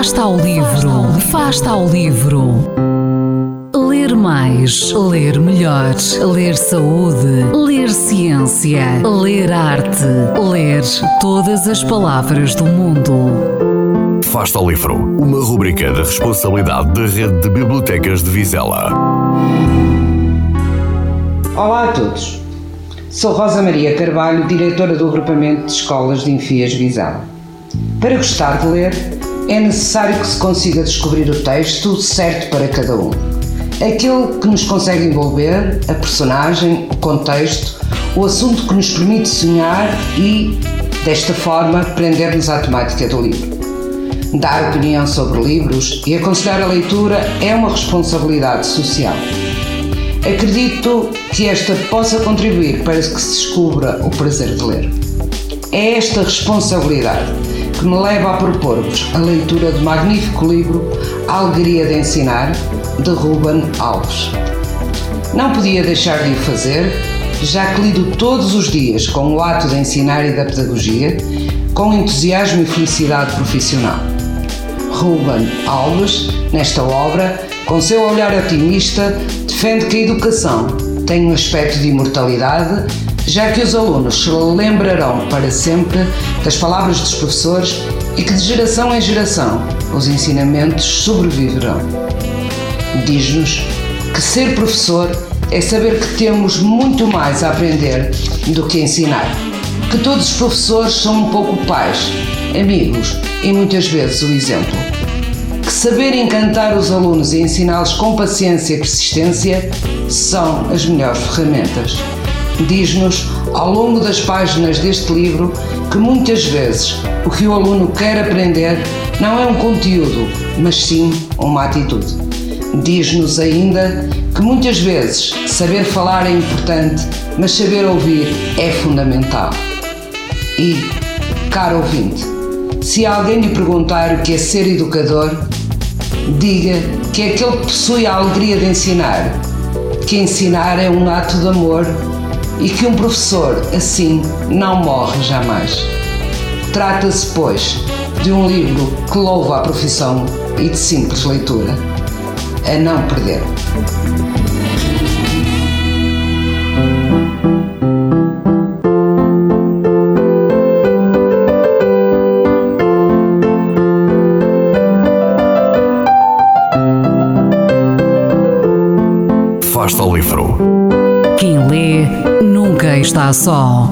Fasta ao livro, Fasta ao livro. Ler mais, ler melhor, ler saúde, ler ciência, ler arte, ler todas as palavras do mundo. Fasta ao livro, uma rubrica da responsabilidade da Rede de Bibliotecas de Vizela. Olá a todos. Sou Rosa Maria Carvalho, diretora do agrupamento de escolas de Enfias Vizela. Para gostar de ler, é necessário que se consiga descobrir o texto certo para cada um. Aquele que nos consegue envolver, a personagem, o contexto, o assunto que nos permite sonhar e, desta forma, prender-nos à temática do livro. Dar opinião sobre livros e aconselhar a leitura é uma responsabilidade social. Acredito que esta possa contribuir para que se descubra o prazer de ler. É esta responsabilidade que me leva a propor-vos a leitura do magnífico livro Alegria de Ensinar, de Ruben Alves. Não podia deixar de o fazer, já que lido todos os dias com o ato de ensinar e da pedagogia, com entusiasmo e felicidade profissional. Ruben Alves, nesta obra, com seu olhar otimista, defende que a educação tem um aspecto de imortalidade, já que os alunos se lembrarão para sempre das palavras dos professores e que de geração em geração os ensinamentos sobreviverão. Diz-nos que ser professor é saber que temos muito mais a aprender do que ensinar. Que todos os professores são um pouco pais, amigos e muitas vezes o exemplo. Que saber encantar os alunos e ensiná-los com paciência e persistência são as melhores ferramentas. Diz-nos, ao longo das páginas deste livro, que muitas vezes o que o aluno quer aprender não é um conteúdo, mas sim uma atitude. Diz-nos ainda que muitas vezes saber falar é importante, mas saber ouvir é fundamental. E, caro ouvinte, se alguém lhe perguntar o que é ser educador, diga que é aquele que possui a alegria de ensinar, que ensinar é um ato de amor e que um professor assim não morre jamais. Trata-se, pois, de um livro que louva a profissão e de simples leitura. A não perder. Fasta ao livro. Quem lê nunca está só.